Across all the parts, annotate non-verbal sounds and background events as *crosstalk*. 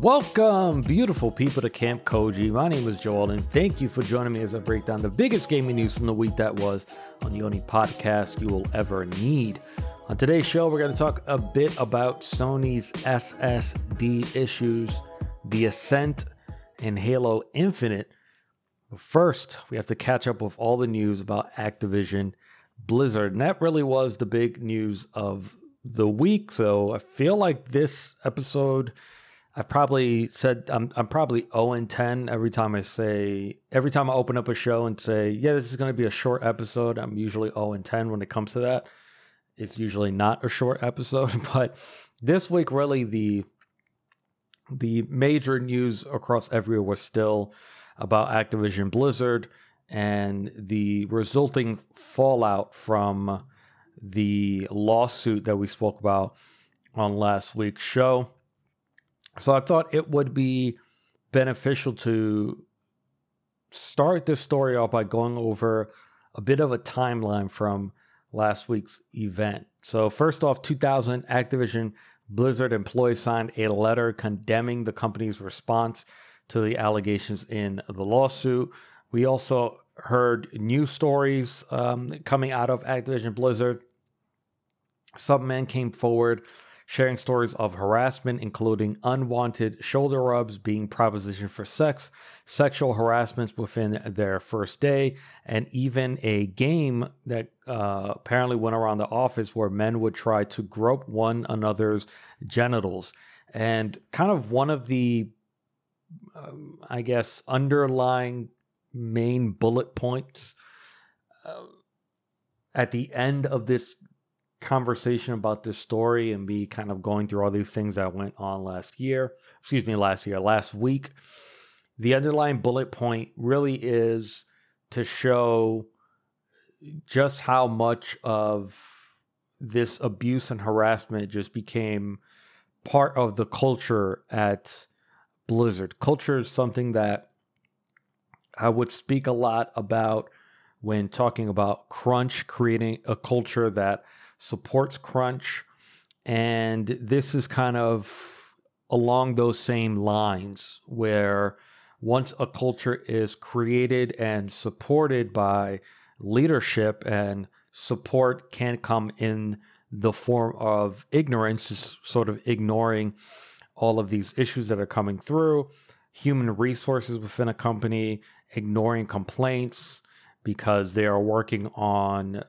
Welcome, beautiful people, to Camp Koji. My name is Joel, and thank you for joining me as I break down the biggest gaming news from the week that was on the only podcast you will ever need. On today's show, we're going to talk a bit about Sony's SSD issues, the Ascent, and Halo Infinite. First, we have to catch up with all the news about Activision Blizzard. And that really was the big news of the week. So I feel like this episode I've probably said I'm I'm probably 0 and 10 every time I say every time I open up a show and say, yeah, this is going to be a short episode. I'm usually 0 and 10 when it comes to that. It's usually not a short episode, *laughs* but this week really the the major news across everywhere was still about Activision Blizzard and the resulting fallout from the lawsuit that we spoke about on last week's show. So I thought it would be beneficial to start this story off by going over a bit of a timeline from last week's event. So, first off, 2000, Activision Blizzard employees signed a letter condemning the company's response to the allegations in the lawsuit. We also heard news stories um, coming out of Activision Blizzard. Some men came forward sharing stories of harassment, including unwanted shoulder rubs, being propositioned for sex, sexual harassments within their first day, and even a game that uh, apparently went around the office where men would try to grope one another's genitals. And kind of one of the, um, I guess, underlying main bullet points. Uh, at the end of this conversation about this story and be kind of going through all these things that went on last year, excuse me, last year, last week, the underlying bullet point really is to show just how much of this abuse and harassment just became part of the culture at Blizzard. Culture is something that I would speak a lot about when talking about Crunch, creating a culture that supports Crunch. And this is kind of along those same lines where once a culture is created and supported by leadership and support can come in the form of ignorance, just sort of ignoring all of these issues that are coming through, human resources within a company, ignoring complaints because they are working on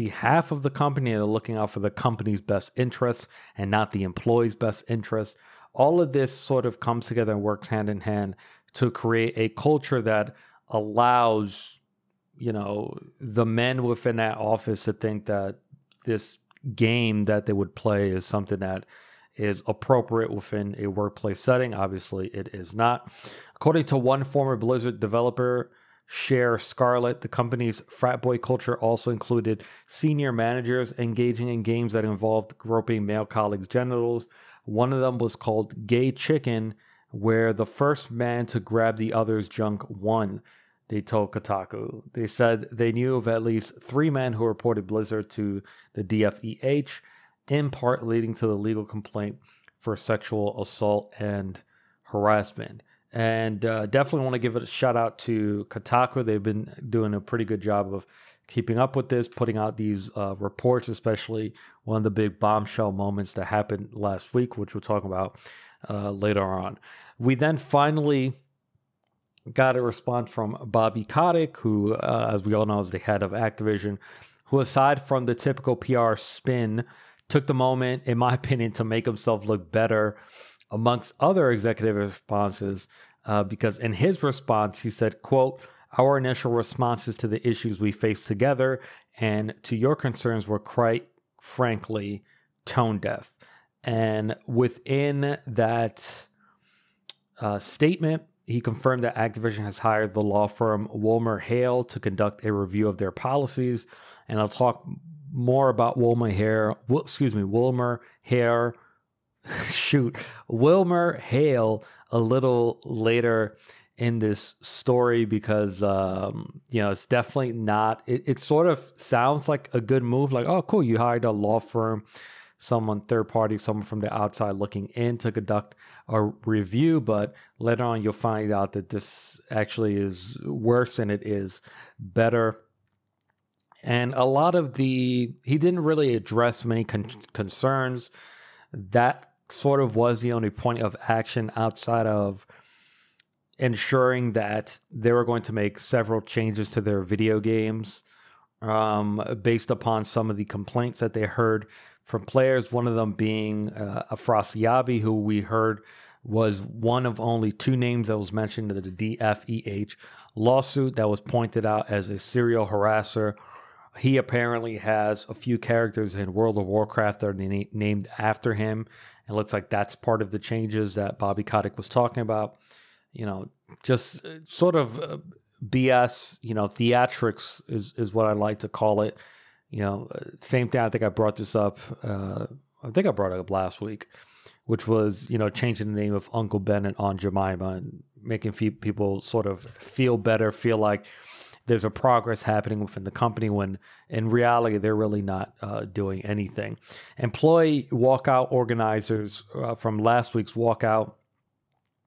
behalf of the company. They're looking out for the company's best interests and not the employee's best interests. All of this sort of comes together and works hand in hand to create a culture that allows, you know, the men within that office to think that this game that they would play is something that is appropriate within a workplace setting. Obviously, it is not. According to one former Blizzard developer, Share Scarlet. the company's frat boy culture also included senior managers engaging in games that involved groping male colleagues' genitals. One of them was called Gay Chicken, where the first man to grab the other's junk won, they told Kotaku. They said they knew of at least three men who reported Blizzard to the DFEH, in part leading to the legal complaint for sexual assault and harassment. And uh, definitely want to give a shout out to Kotaku. They've been doing a pretty good job of keeping up with this, putting out these uh, reports, especially one of the big bombshell moments that happened last week, which we'll talk about uh, later on. We then finally got a response from Bobby Kotick, who, uh, as we all know, is the head of Activision, who, aside from the typical PR spin, took the moment, in my *laughs* opinion, to make himself look better amongst other executive responses, uh, because in his response, he said, quote, our initial responses to the issues we face together and to your concerns were quite frankly tone deaf. And within that uh, statement, he confirmed that Activision has hired the law firm WilmerHale to conduct a review of their policies. And I'll talk more about WilmerHale, excuse me, Wilmer Hare *laughs* shoot, Wilmer Hale a little later in this story because um, you know it's definitely not. It, it sort of sounds like a good move. Like, oh, cool, you hired a law firm someone third party, someone from the outside looking in to conduct a review. But later on, you'll find out that this actually is worse than it is better. And a lot of the, he didn't really address many con- concerns. That sort of was the only point of action outside of ensuring that they were going to make several changes to their video games um, based upon some of the complaints that they heard from players. One of them being uh, Afrasiabi, who we heard was one of only two names that was mentioned in the DFEH lawsuit that was pointed out as a serial harasser. He apparently has a few characters in World of Warcraft that are na- named after him. It looks like that's part of the changes that Bobby Kotick was talking about. You know, just uh, sort of uh, BS, you know, theatrics is, is what I like to call it. You know, uh, same thing. I think I brought this up. Uh, I think I brought it up last week, which was you know changing the name of Uncle Ben and Aunt Jemima and making people sort of feel better, feel like there's a progress happening within the company when in reality they're really not uh, doing anything. Employee walkout organizers uh, from last week's walkout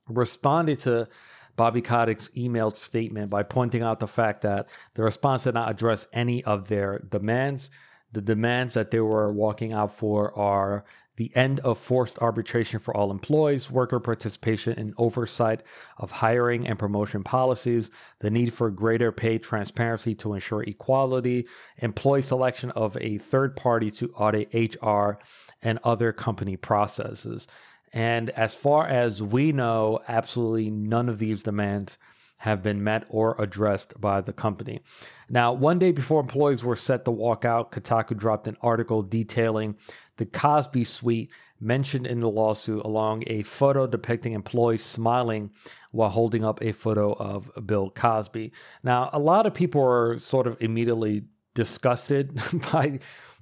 responded to Bobby Kotick's emailed statement by pointing out the fact that the response did not address any of their demands. The demands that they were walking out for are the end of forced arbitration for all employees, worker participation and oversight of hiring and promotion policies, the need for greater pay transparency to ensure equality, employee selection of a third party to audit HR and other company processes. And as far as we know, absolutely none of these demands have been met or addressed by the company. Now, one day before employees were set to walk out, Kotaku dropped an article detailing the Cosby suite mentioned in the lawsuit, along a photo depicting employees smiling while holding up a photo of Bill Cosby. Now, a lot of people are sort of immediately disgusted *laughs* by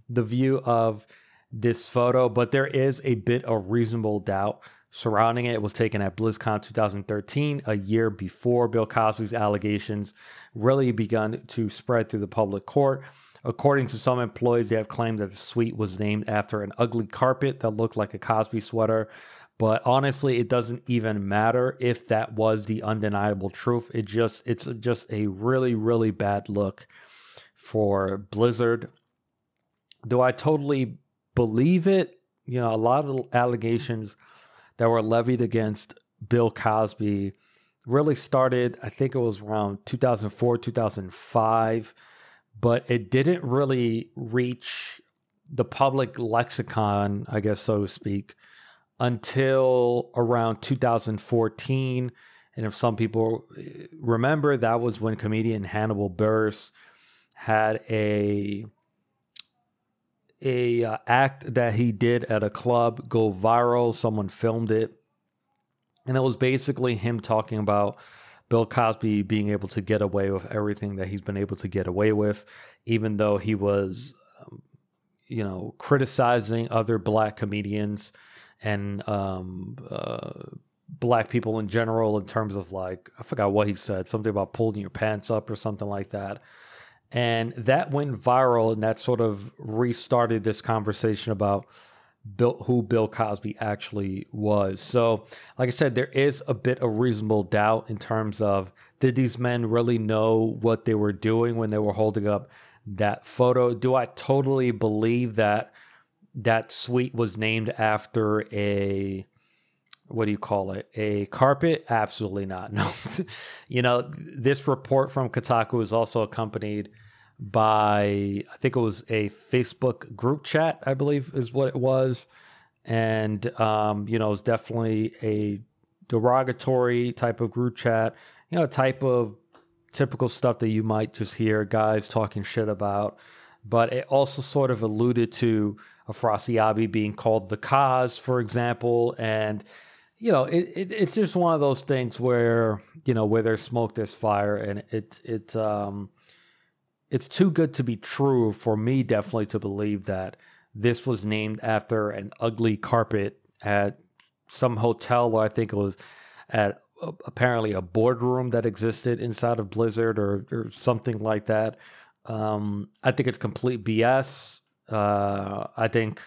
the view of this photo, but there is a bit of reasonable doubt surrounding it. It was taken at BlizzCon 2013, a year before Bill Cosby's allegations really begun to spread through the public court. According to some employees, they have claimed that the suite was named after an ugly carpet that looked like a Cosby sweater. But honestly, it doesn't even matter if that was the undeniable truth. It just it's just a really really bad look for Blizzard. Do I totally believe it? You know, a lot of allegations that were levied against Bill Cosby really started, I think it was around 2004, 2005 but it didn't really reach the public lexicon, I guess, so to speak, until around 2014. And if some people eh, remember, that was when comedian Hannibal Buress had a a uh, act that he did at a club go viral. Someone filmed it, and it was basically him talking about Bill Cosby being able to get away with everything that he's been able to get away with, even though he was, um, you know, criticizing other black comedians and um, uh, black people in general in terms of like, I forgot what he said, something about pulling your pants up or something like that. And that went viral and that sort of restarted this conversation about Bill, who Bill Cosby actually was. So, like I said, there is a bit of reasonable doubt in terms of did these men really know what they were doing when they were holding up that photo? Do I totally believe that that suite was named after a what do you call it? A carpet? Absolutely not. *laughs* No. you know, this report from Kotaku is also accompanied by I think it was a Facebook group chat, I believe is what it was, and um, you know, it was definitely a derogatory type of group chat, you know, type of typical stuff that you might just hear guys talking shit about. But it also sort of alluded to Afrasiabi being called the cause, for example, and you know, it, it, it's just one of those things where you know where there's smoke, there's fire, and it it um it's too good to be true for me definitely to believe that this was named after an ugly carpet at some hotel or I think it was at apparently a boardroom that existed inside of Blizzard or, or something like that. Um, I think it's complete BS. Uh, I think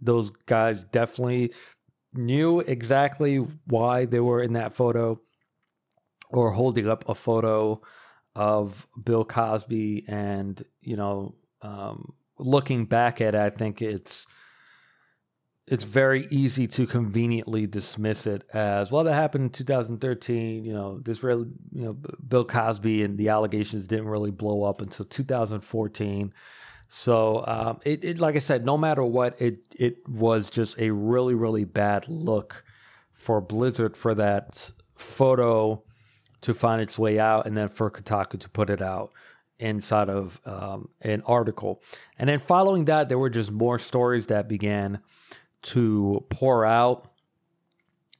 those guys definitely knew exactly why they were in that photo or holding up a photo of Bill Cosby and you know um, looking back at it, I think it's it's very easy to conveniently dismiss it as well. That happened in 2013. You know, this really, you know, Bill Cosby and the allegations didn't really blow up until 2014. So um, it, it, like I said, no matter what, it it was just a really really bad look for Blizzard for that photo to find its way out, and then for Kotaku to put it out inside of um, an article. And then following that, there were just more stories that began to pour out,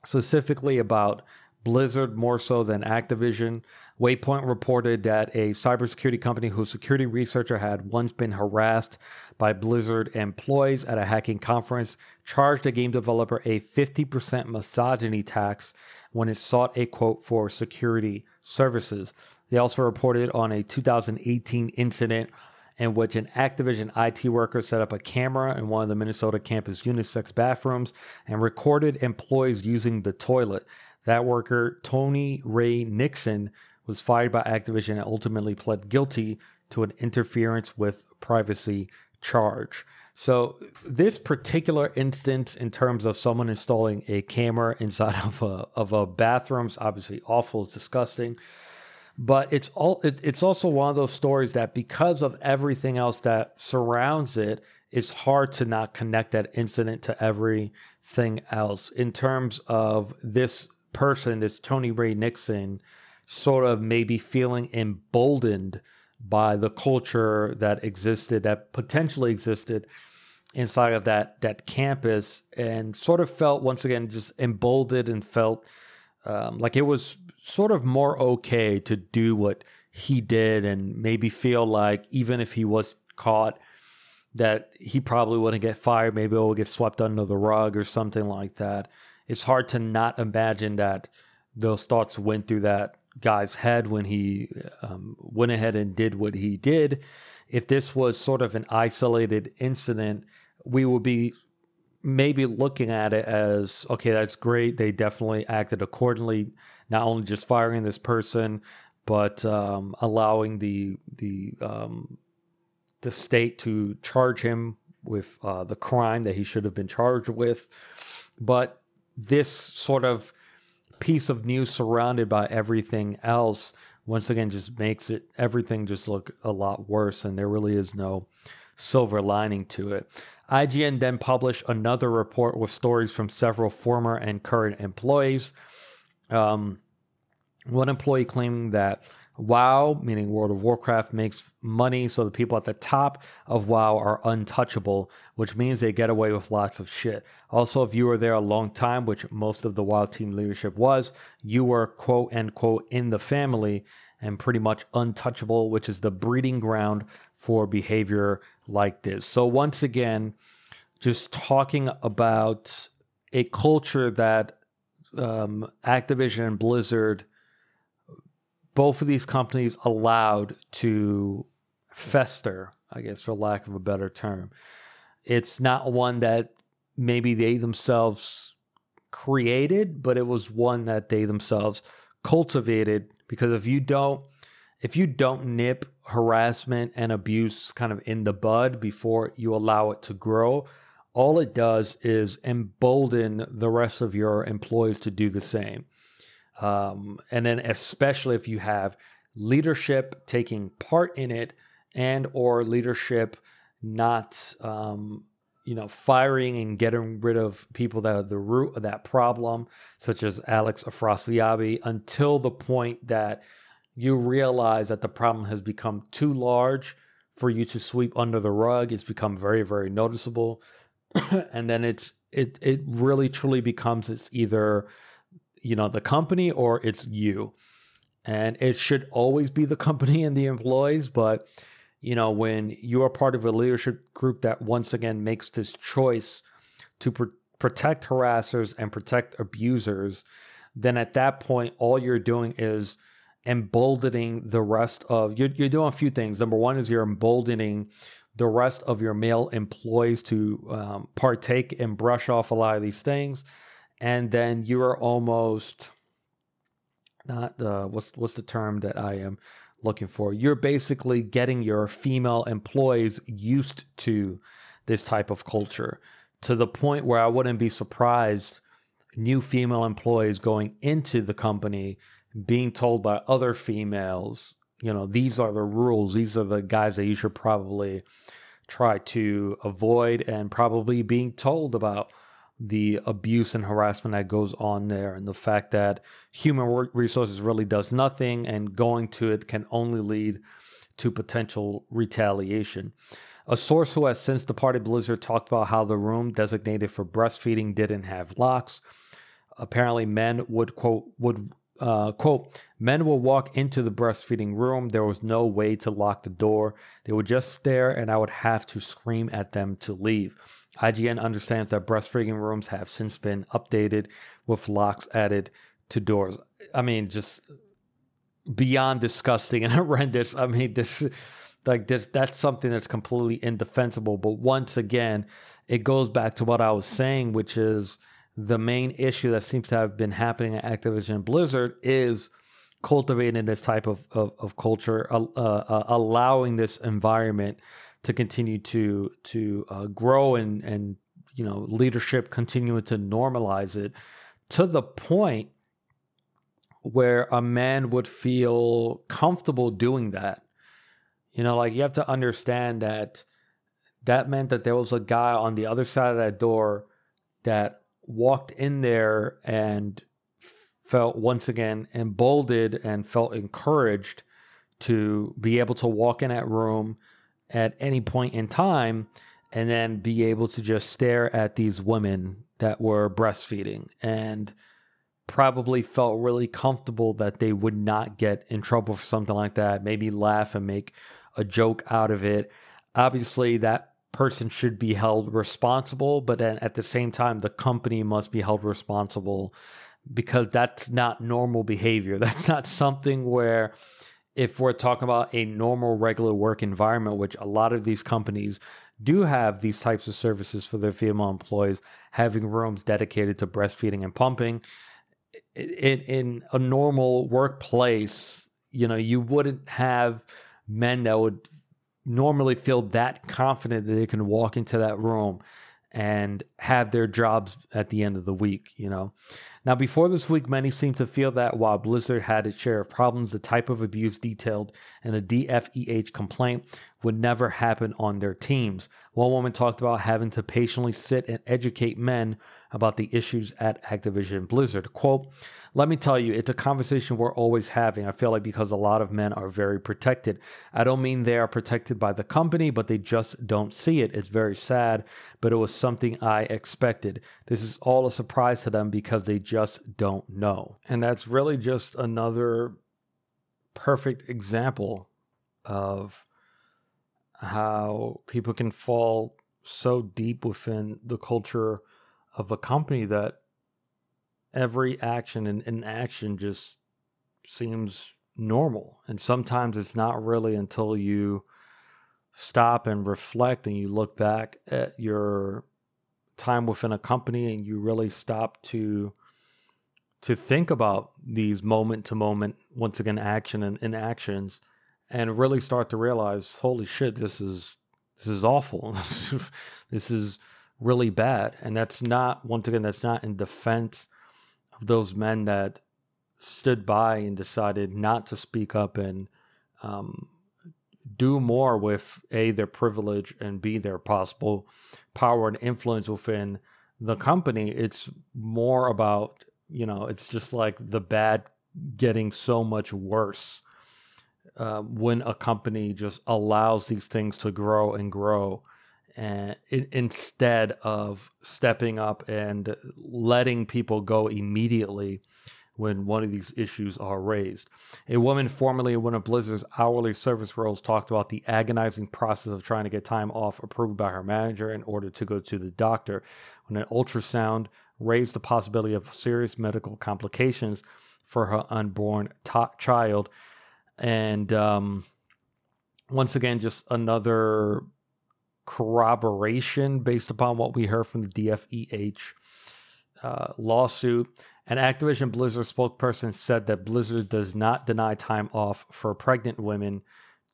specifically about Blizzard more so than Activision. Waypoint reported that a cybersecurity company whose security researcher had once been harassed by Blizzard employees at a hacking conference charged a game developer a 50% misogyny tax when it sought a quote for security services. They also reported on a 2018 incident in which an Activision IT worker set up a camera in one of the Minnesota campus unisex bathrooms and recorded employees using the toilet. That worker, Tony Ray Nixon, was fired by Activision and ultimately pled guilty to an interference with privacy charge. So, this particular instance, in terms of someone installing a camera inside *laughs* of a, of a bathroom, is obviously awful, it's disgusting. But it's all it, it's also one of those stories that because of everything else that surrounds it, it's hard to not connect that incident to everything else. In terms of this person, this Tony Ray Nixon, sort of maybe feeling emboldened by the culture that existed, that potentially existed inside of that that campus, and sort of felt once again just emboldened and felt um, like it was sort of more okay to do what he did, and maybe feel like even if he was caught, that he probably wouldn't get fired. Maybe it would get swept under the rug or something like that. It's hard to not imagine that those thoughts went through that guy's head when he um, went ahead and did what he did. If this was sort of an isolated incident, we would be maybe looking at it as okay, that's great. They definitely acted accordingly, not only just firing this person, but um, allowing the the um, the state to charge him with uh, the crime that he should have been charged with. But this sort of piece of news surrounded by everything else once again just makes it everything just look a lot worse and there really is no silver lining to it. IGN then published another report with stories from several former and current employees. Um, one employee claiming that WoW, meaning World of Warcraft, makes money, so the people at the top of WoW are untouchable, which means they get away with lots of shit. Also, if you were there a long time, which most of the WoW team leadership was, you were quote unquote in the family and pretty much untouchable, which is the breeding ground for behavior like this. So, once again, just talking about a culture that um, Activision and Blizzard both of these companies allowed to fester, I guess, for lack of a better term. It's not one that maybe they themselves created, but it was one that they themselves cultivated because if you don't if you don't nip harassment and abuse kind of in the bud before you allow it to grow, all it does is embolden the rest of your employees to do the same. Um, and then especially if you have leadership taking part in it and or leadership not um, you know firing and getting rid of people that are the root of that problem such as alex afrasiabi until the point that you realize that the problem has become too large for you to sweep under the rug it's become very very noticeable. *clears throat* And then it's it it really truly becomes it's either you know the company or it's you. And it should always be the company and the employees but you know when you are part of a leadership group that once again makes this choice to pr- protect harassers and protect abusers then at that point all you're doing is emboldening the rest of you're, you're doing a few things. Number one is you're emboldening the rest of your male employees to um, partake and brush off a lot of these things, and then you are almost not what's what's the term that I am looking for. You're basically getting your female employees used to this type of culture to the point where I wouldn't be surprised new female employees going into the company being told by other females, you know, these are the rules, these are the guys that you should probably try to avoid, and probably being told about the abuse and harassment that goes on there and the fact that human resources really does nothing and going to it can only lead to potential retaliation. A source who has since departed Blizzard talked about how the room designated for breastfeeding didn't have locks. Apparently, men would quote would uh, quote men will walk into the breastfeeding room. There was no way to lock the door. They would just stare, and I would have to scream at them to leave. IGN understands that breastfeeding rooms have since been updated with locks added to doors. I mean, just beyond disgusting and *laughs* horrendous. I mean, this like this that's something that's completely indefensible. But once again, it goes back to what I was saying, which is the main issue that seems to have been happening at Activision Blizzard is cultivating this type of, of, of culture, uh, uh, allowing this environment to continue to to uh, grow and and you know leadership continuing to normalize it to the point where a man would feel comfortable doing that. You know, like you have to understand that that meant that there was a guy on the other side of that door that walked in there and felt once again emboldened and felt encouraged to be able to walk in that room at any point in time and then be able to just stare at these women that were breastfeeding and probably felt really comfortable that they would not get in trouble for something like that, maybe laugh and make a joke out of it. Obviously, that person should be held responsible, but then at the same time, the company must be held responsible because that's not normal behavior. *laughs* That's not something where if we're talking about a normal, regular work environment, which a lot of these companies do have these types of services for their female employees, having rooms dedicated to breastfeeding and pumping. In, in a normal workplace, you know, you wouldn't have men that would normally feel that confident that they can walk into that room and have their jobs at the end of the week, you know. Now, before this week, many seemed to feel that while Blizzard had its share of problems, the type of abuse detailed in the DFEH complaint would never happen on their teams. One woman talked about having to patiently sit and educate men about the issues at Activision Blizzard. Quote, let me tell you, it's a conversation we're always having. I feel like because a lot of men are very protected. I don't mean they are protected by the company, but they just don't see it. It's very sad, but it was something I expected. This is all a surprise to them because they just don't know. And that's really just another perfect example of how people can fall so deep within the culture of a company that every action and inaction just seems normal. And sometimes it's not really until you stop and reflect and you look back at your time within a company and you really stop to to think about these moment to moment once again action and inactions and really start to realize holy shit this is this is awful *laughs* this is really bad. And that's not, once again, that's not in defense of those men that stood by and decided not to speak up and um, do more with A, their privilege, and B, their possible power and influence within the company. It's more about, you know, it's just like the bad getting so much worse. Uh, when a company just allows these things to grow and grow and instead of stepping up and letting people go immediately when one of these issues are raised. A woman formerly in one of Blizzard's hourly service roles talked about the agonizing process of trying to get time off approved by her manager in order to go to the doctor when an ultrasound raised the possibility of serious medical complications for her unborn t- child. And um, once again, just another corroboration based upon what we heard from the DFEH uh, lawsuit. An Activision Blizzard spokesperson said that Blizzard does not deny time off for pregnant women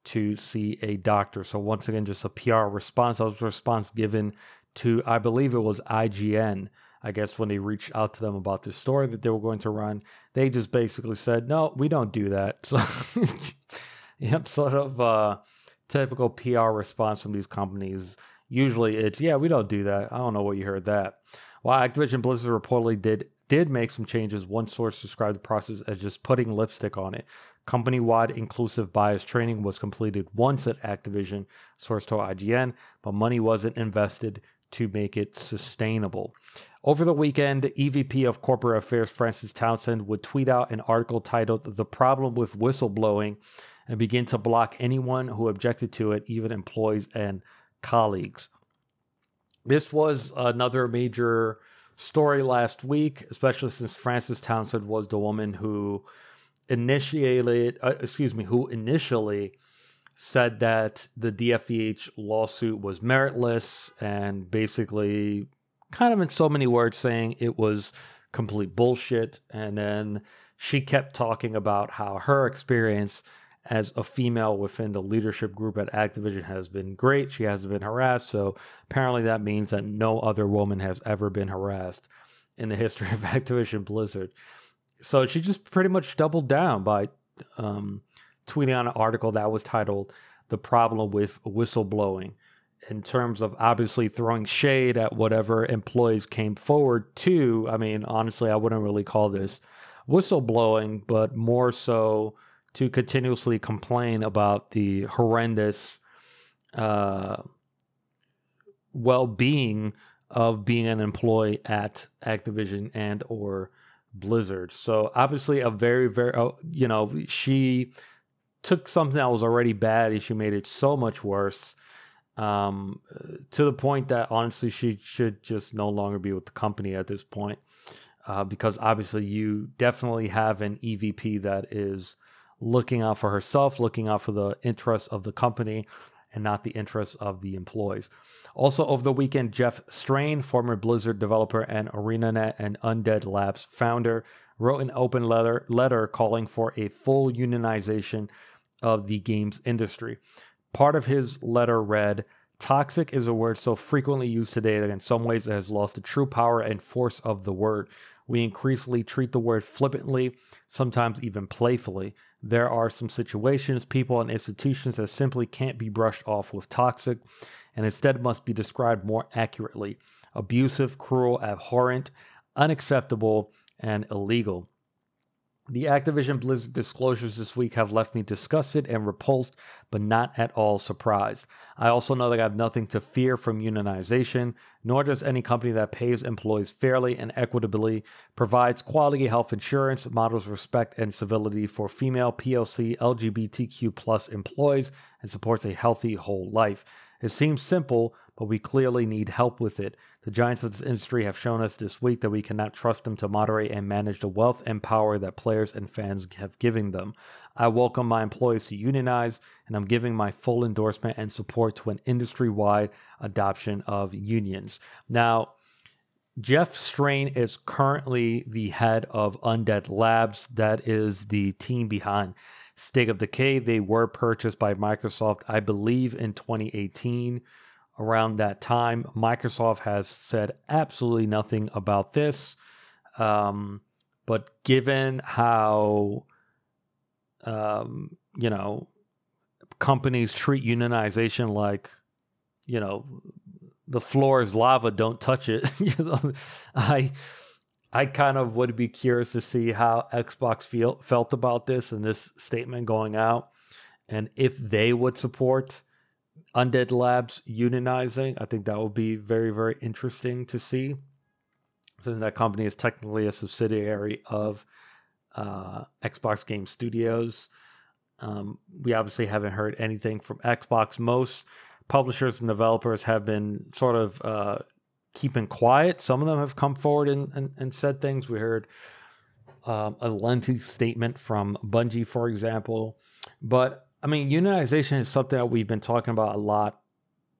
to see a doctor. So once again, just a PR response. That was a response given to, I believe it was IGN. I guess when they reached out to them about this story that they were going to run, they just basically said, "No, we don't do that." *laughs* So, *laughs* yep, sort of uh, typical PR response from these companies. Usually, it's, "Yeah, we don't do that." I don't know what you heard that. While Activision Blizzard reportedly did did make some changes, one source described the process as just putting lipstick on it. Company wide inclusive bias training was completed once at Activision, source to IGN, but money wasn't invested to make it sustainable. Over the weekend, EVP of Corporate Affairs Frances Townsend would tweet out an article titled The Problem with Whistleblowing and begin to block anyone who objected to it, even employees and colleagues. This was another major story last week, especially since Frances Townsend was the woman who initiated, uh, excuse me, who initially said that the DFEH lawsuit was meritless and basically, kind of in so many words, saying it was complete bullshit. And then she kept talking about how her experience as a female within the leadership group at Activision has been great. She hasn't been harassed. So apparently that means that no other woman has ever been harassed in the *laughs* history of Activision Blizzard. So she just pretty much doubled down by um, tweeting on an article that was titled The Problem with Whistleblowing in terms of obviously throwing shade at whatever employees came forward to. I mean, honestly, I wouldn't really call this whistleblowing, but more so to continuously complain about the horrendous uh, well being of being an employee at Activision and or Blizzard. So obviously a very very uh, you know she took something that was already bad and she made it so much worse um, to the point that honestly she should just no longer be with the company at this point uh, because obviously you definitely have an EVP that is looking out for herself, looking out for the interests of the company and not the interests of the employees. Also, over the weekend, Jeff Strain, former Blizzard developer and ArenaNet and Undead Labs founder, wrote an open letter, letter calling for a full unionization of the games industry. Part of his letter read Toxic is a word so frequently used today that in some ways it has lost the true power and force of the word. We increasingly treat the word flippantly, sometimes even playfully. There are some situations, people, and institutions that simply can't be brushed off with toxic and instead must be described more accurately abusive, cruel, abhorrent, unacceptable, and illegal. The Activision Blizzard disclosures this week have left me disgusted and repulsed, but not at all surprised. I also know that I have nothing to fear from unionization, nor does any company that pays employees fairly and equitably, provides quality health insurance, models respect and civility for female, POC, LGBTQ plus employees, and supports a healthy whole life. It seems simple, but we clearly need help with it. The giants of this industry have shown us this week that we cannot trust them to moderate and manage the wealth and power that players and fans have given them. I welcome my employees to unionize, and I'm giving my full endorsement and support to an industry wide adoption of unions. Now, Jeff Strain is currently the head of Undead Labs. That is the team behind State of Decay. They were purchased by Microsoft, I believe, in 2018 around that time. Microsoft has said absolutely nothing about this. Um, but given how, um, you know, companies treat unionization like, you know, the floor is lava, don't touch it. *laughs* you know, I, I kind of would be curious to see how Xbox feel felt about this and this statement going out, and if they would support Undead Labs unionizing. I think that will be very, very interesting to see. Since that company is technically a subsidiary of uh, Xbox Game Studios. Um, we obviously haven't heard anything from Xbox. Most publishers and developers have been sort of uh, keeping quiet. Some of them have come forward and, and, and said things. We heard um, a lengthy statement from Bungie, for example. But I mean, unionization is something that we've been talking about a lot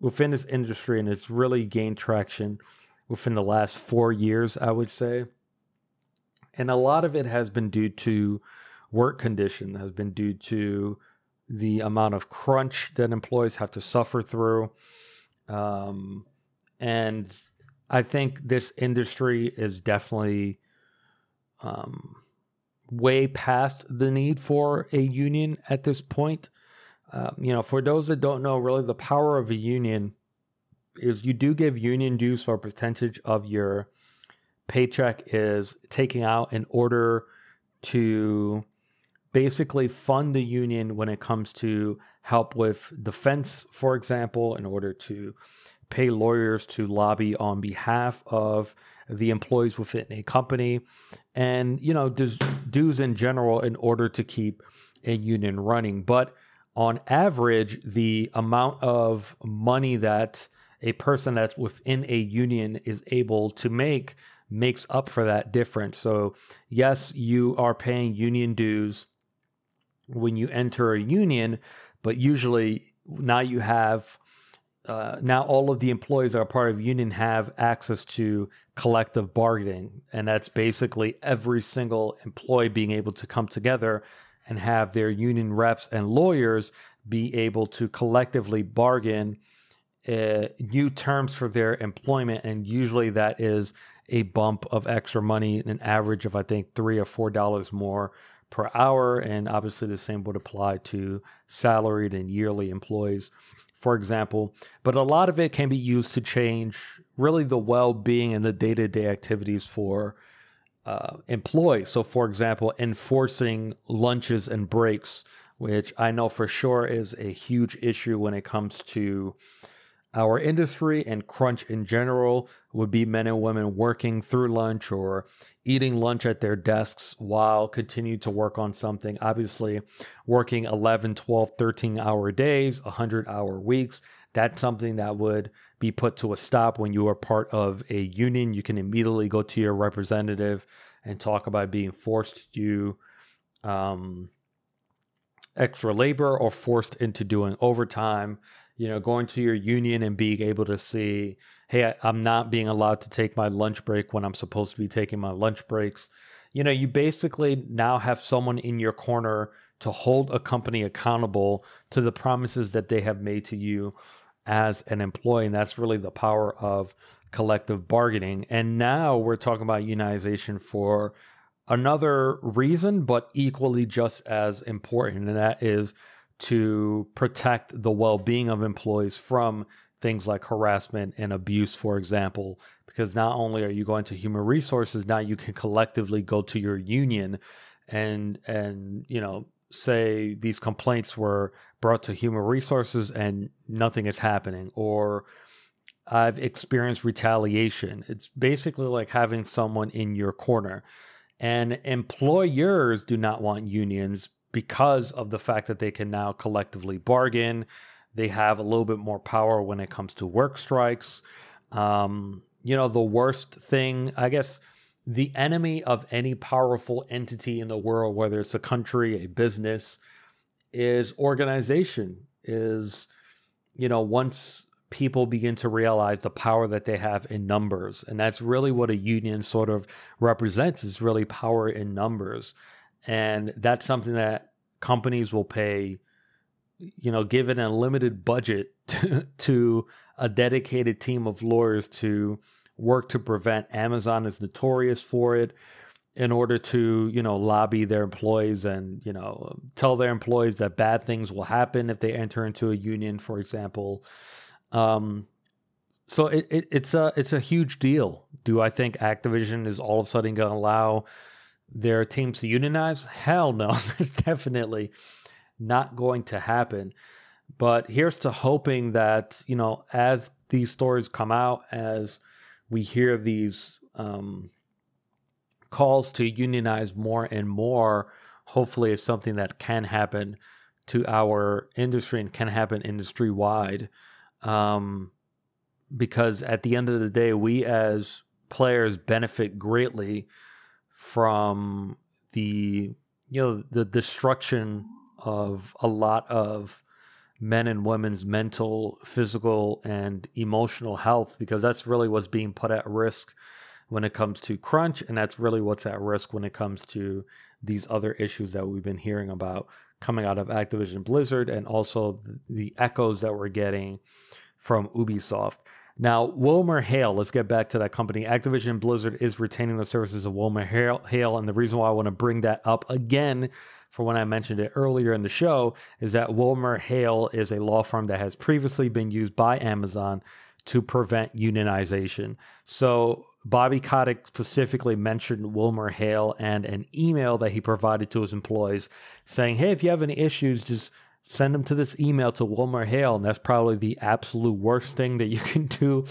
within this industry, and it's really gained traction within the last four years, I would say. And a lot of it has been due to work condition, has been due to the amount of crunch that employees have to suffer through. Um, and I think this industry is definitely um, way past the need for a union at this point. Uh, you know, for those that don't know, really the power of a union is you do give union dues for a percentage of your paycheck is taking out in order to basically fund the union when it comes to help with defense, for example, in order to pay lawyers to lobby on behalf of the employees within a company, and you know dues in general in order to keep a union running. But on average, the amount of money that a person that's within a union is able to make makes up for that difference. So, yes, you are paying union dues when you enter a union, but usually now you have uh, now all of the employees are part of union have access to collective bargaining. And that's basically every single employee being able to come together and have their union reps and lawyers be able to collectively bargain uh, new terms for their employment. And usually that is a bump of extra money an average of i think three or four dollars more per hour. And obviously the same would apply to salaried and yearly employees for example, but a lot of it can be used to change really the well being and the day to day activities for uh, employees. So, for example, enforcing lunches and breaks, which I know for sure is a huge issue when it comes to our industry and crunch in general, would be men and women working through lunch or eating lunch at their desks while continue to work on something. Obviously, working 11, 12, 13 hour days, 100 hour weeks, that's something that would be put to a stop when you are part of a union. You can immediately go to your representative and talk about being forced to um, extra labor or forced into doing overtime. You know, going to your union and being able to see hey, I, I'm not being allowed to take my lunch break when I'm supposed to be taking my lunch breaks. You know, you basically now have someone in your corner to hold a company accountable to the promises that they have made to you as an employee. And that's really the power of collective bargaining. And now we're talking about unionization for another reason, but equally just as important. And that is to protect the well being of employees from things like harassment and abuse, for example, because not only are you going to human resources, now you can collectively go to your union and and you know say these complaints were brought to human resources and nothing is happening or I've experienced retaliation. It's basically like having someone in your corner. And employers do not want unions because of the fact that they can now collectively bargain they have a little bit more power when it comes to work strikes. Um, you know, the worst thing, I guess, the enemy of any powerful entity in the world, whether it's a country, a business, is organization. Is, you know, once people begin to realize the power that they have in numbers. And that's really what a union sort of represents is really power in numbers. And that's something that companies will pay you know, given a limited budget *laughs* to, to a dedicated team of lawyers to work to prevent Amazon is notorious for it in order to, you know, lobby their employees and, you know, tell their employees that bad things will happen if they enter into a union, for example. Um, so it, it, it's a it's a huge deal. Do I think Activision is all of a sudden going to allow their teams to unionize? Hell no, *laughs* definitely not going to happen. But here's to hoping that, you know, as these stories come out, as we hear these um, calls to unionize more and more, hopefully it's something that can happen to our industry and can happen industry wide. Um, because at the end of the day, we as players benefit greatly from the you know the destruction of a lot of men and women's mental, physical, and emotional health because that's really what's being put at risk when it comes to crunch. And that's really what's at risk when it comes to these other issues that we've been hearing about coming out of Activision Blizzard and also the, echoes that we're getting from Ubisoft. Now, Wilmer Hale, let's get back to that company. Activision Blizzard is retaining the services of Wilmer Hale. And the reason why I want to bring that up again for when I mentioned it earlier in the show is that Wilmer Hale is a law firm that has previously been used by Amazon to prevent unionization. So Bobby Kotick specifically mentioned Wilmer Hale and an email that he provided to his employees saying, Hey, if you have any issues, just send them to this email to Wilmer Hale. And that's probably the absolute worst thing that you *laughs* can do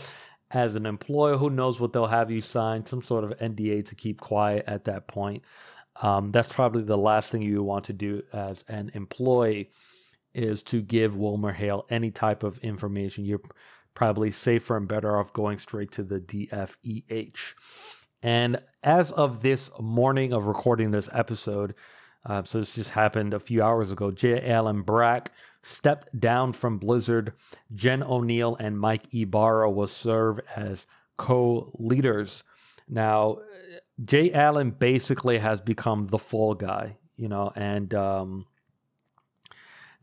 as an employer. Who knows what they'll have you sign, some sort of NDA to keep quiet at that point. Um, that's probably the last thing you want to do as an employee is to give Wilmer Hale any type of information. You're probably safer and better off going straight to the DFEH. And as of this morning of recording this episode, uh, so this just happened a few hours ago, J. Allen Brack stepped down from Blizzard. Jen Oneal and Mike Ibarra will serve as co-leaders. Now, J. Allen basically has become the fall guy, you know, and um,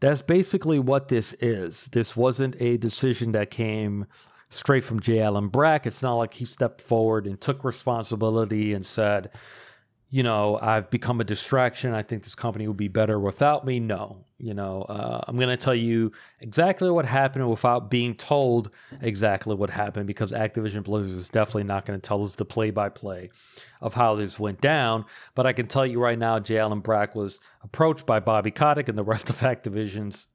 that's basically what this is. This wasn't a decision that came straight from J. Allen Brack. It's not like he stepped forward and took responsibility and said, you know, I've become a distraction. I think this company would be better without me. No, you know, uh, I'm going to tell you exactly what happened without being told exactly what happened because Activision Blizzard is definitely not going to tell us the play by play of how this went down. But I can tell you right now, J. Allen Brack was approached by Bobby Kotick and the rest of Activision's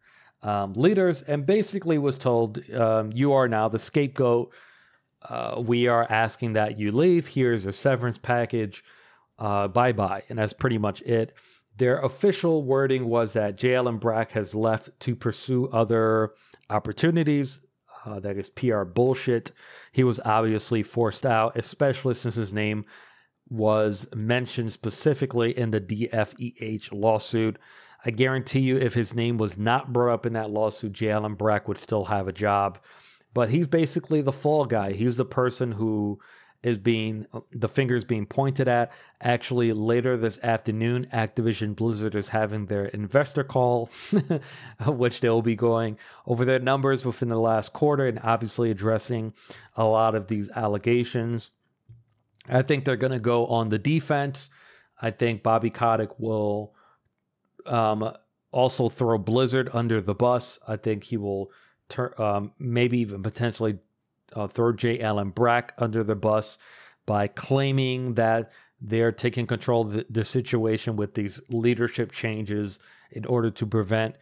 um, leaders and basically was told, um, You are now the scapegoat. Uh, we are asking that you leave. Here's a severance package uh, bye bye. And that's pretty much it. Their official wording was that J. Allen Brack has left to pursue other opportunities. Uh, that is PR bullshit. He was obviously forced out, especially since his name was mentioned specifically in the DFEH lawsuit. I guarantee you, if his name was not brought up in that lawsuit, J. Allen Brack would still have a job. But he's basically the fall guy. He's the person who is being the fingers being pointed at. Actually, later this afternoon, Activision Blizzard is having their investor call, *laughs* which they will be going over their numbers within the last quarter and obviously addressing a lot of these allegations. I think they're going to go on the defense. I think Bobby Kotick will um, also throw Blizzard under the bus. I think he will turn, um, maybe even potentially uh, throw J. Allen Brack under the bus by claiming that they're taking control of the, the situation with these leadership changes in order to prevent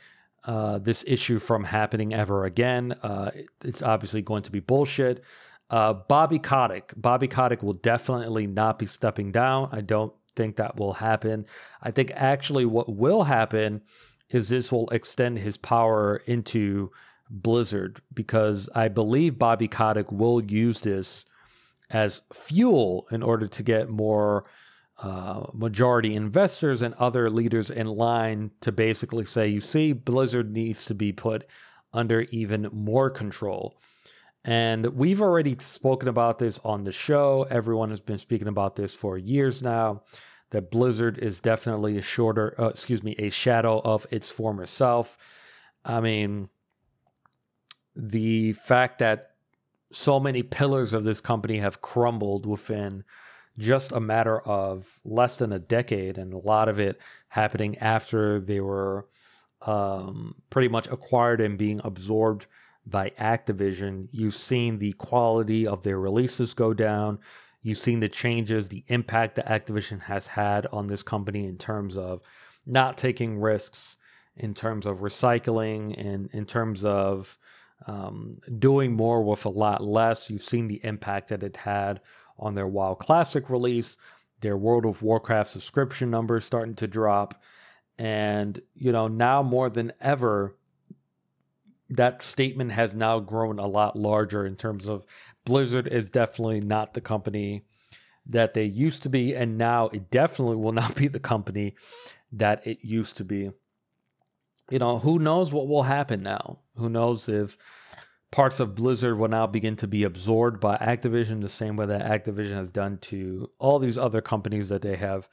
uh, this issue from happening ever again. Uh, it's obviously going to be bullshit. Uh, Bobby Kotick. Bobby Kotick will definitely not be stepping down. I don't think that will happen. I think actually what will happen is this will extend his power into Blizzard because I believe Bobby Kotick will use this as fuel in order to get more uh, majority investors and other leaders in line to basically say, you see, Blizzard needs to be put under even more control. And we've already spoken about this on the show. Everyone has been speaking about this for years now. That Blizzard is definitely a shorter, uh, excuse me, a shadow of its former self. I mean, the fact that so many pillars of this company have crumbled within just a matter of less than a decade, and a lot of it happening after they were um, pretty much acquired and being absorbed by Activision. You've seen the quality of their releases go down. You've seen the changes, the impact that Activision has had on this company in terms of not taking risks, in terms of recycling, and in terms of um, doing more with a lot less. You've seen the impact that it had on their WoW Classic release, their World of Warcraft subscription numbers starting to drop. And, you know, now more than ever, that statement has now grown a lot larger in terms of Blizzard is definitely not the company that they used to be. And now it definitely will not be the company that it used to be. You know, who knows what will happen now? Who knows if parts of Blizzard will now begin to be absorbed by Activision the same way that Activision has done to all these other companies that they have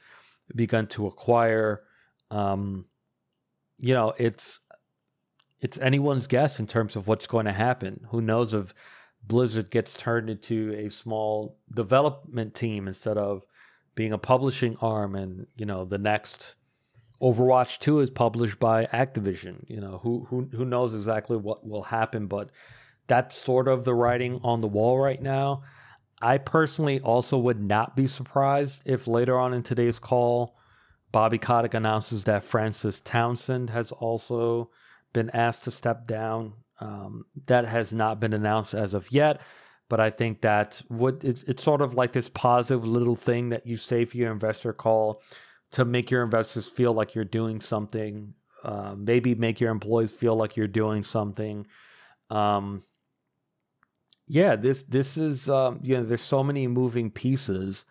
begun to acquire. Um, you know, it's it's anyone's guess in terms of what's going to happen. Who knows if Blizzard gets turned into a small development team instead of being a publishing arm and, you know, the next Overwatch 2 is published by Activision. You know, who who who knows exactly what will happen, but that's sort of the writing on the wall right now. I personally also would not be surprised if later on in today's call, Bobby Kotick announces that Frances Townsend has also been asked to step down. Um, that has not been announced as of yet, but I think that would it's, it's sort of like this positive little thing that you say for your investor call to make your investors feel like you're doing something. Uh, maybe make your employees feel like you're doing something. Um, yeah, this this is um, you know there's so many moving pieces,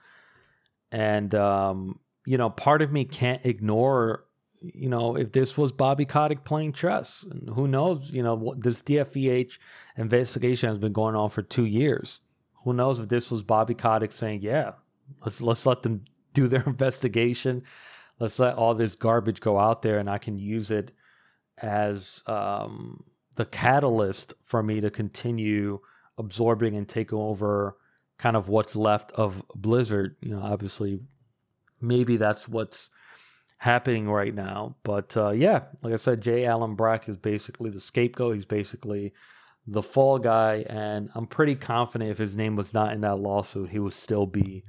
and um, you know part of me can't ignore you know if this was Bobby Kotick playing chess. And who knows? You know this DFEH investigation has been going on for two years. Who knows if this was Bobby Kotick saying, "Yeah, let's let's let them do their *laughs* investigation. Let's let all this garbage go out there, and I can use it as um, the catalyst for me to continue." absorbing and taking over kind of what's left of Blizzard. You know, obviously, maybe that's what's happening right now. But uh, yeah, like I said, J. Allen Brack is basically the scapegoat. He's basically the fall guy, and I'm pretty confident if his name was not in that lawsuit, he would still be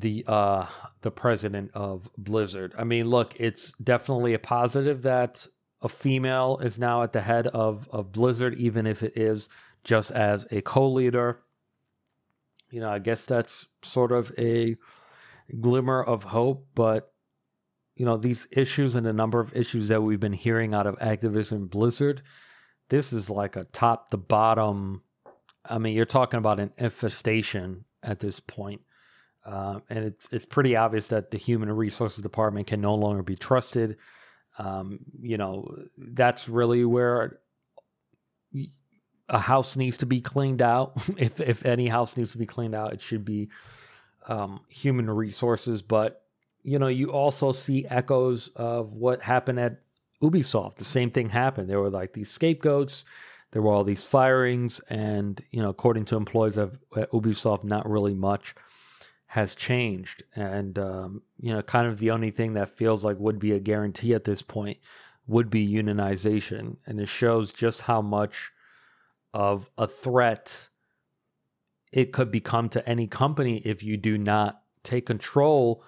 the uh the president of Blizzard. I mean, look, it's definitely a positive that a female is now at the head of of Blizzard, even if it is just as a co leader. You know, I guess that's sort of a glimmer of hope, but you know, these issues and the number of issues that we've been hearing out of Activision Blizzard, this is like a top to bottom. I mean, you're talking about an infestation at this point. Uh, and it's it's pretty obvious that the human resources department can no longer be trusted. Um, you know, that's really where a house needs to be cleaned out, *laughs* if if any house needs to be cleaned out, it should be um, human resources. But you know, you also see echoes of what happened at Ubisoft. The same thing happened. There were like these scapegoats. There were all these firings, and you know, according to employees of at Ubisoft, not really much has changed. And um, you know, kind of the only thing that feels like would be a guarantee at this point would be unionization, and it shows just how much of a threat it could become to any company if you do not take control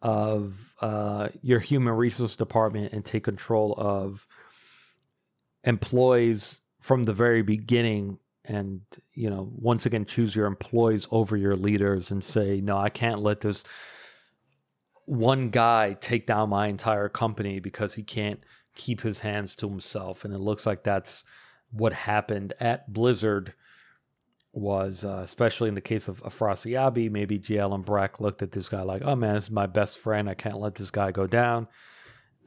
of uh, your human resource department and take control of employees from the very beginning and you know once again choose your employees over your leaders and say no i can't let this one guy take down my entire company because he can't keep his hands to himself and it looks like that's what happened at Blizzard was, uh, especially in the case of Afrasiabi, maybe J. Allen Brack looked at this guy like, oh man, this is my best friend. I can't let this guy go down.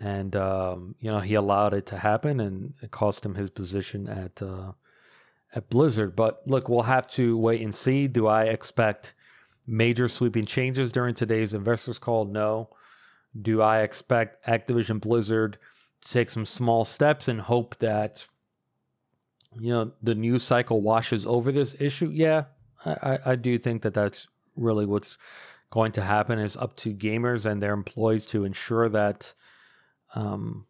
And, um, you know, he allowed it to happen and it cost him his position at, uh, at Blizzard. But look, we'll have to wait and see. Do I expect major sweeping changes during today's investors call? No. Do I expect Activision Blizzard to take some small steps and hope that you know the news cycle washes over this issue, yeah, I, I do think that that's really what's going to happen. Is up to gamers and their employees to ensure that um,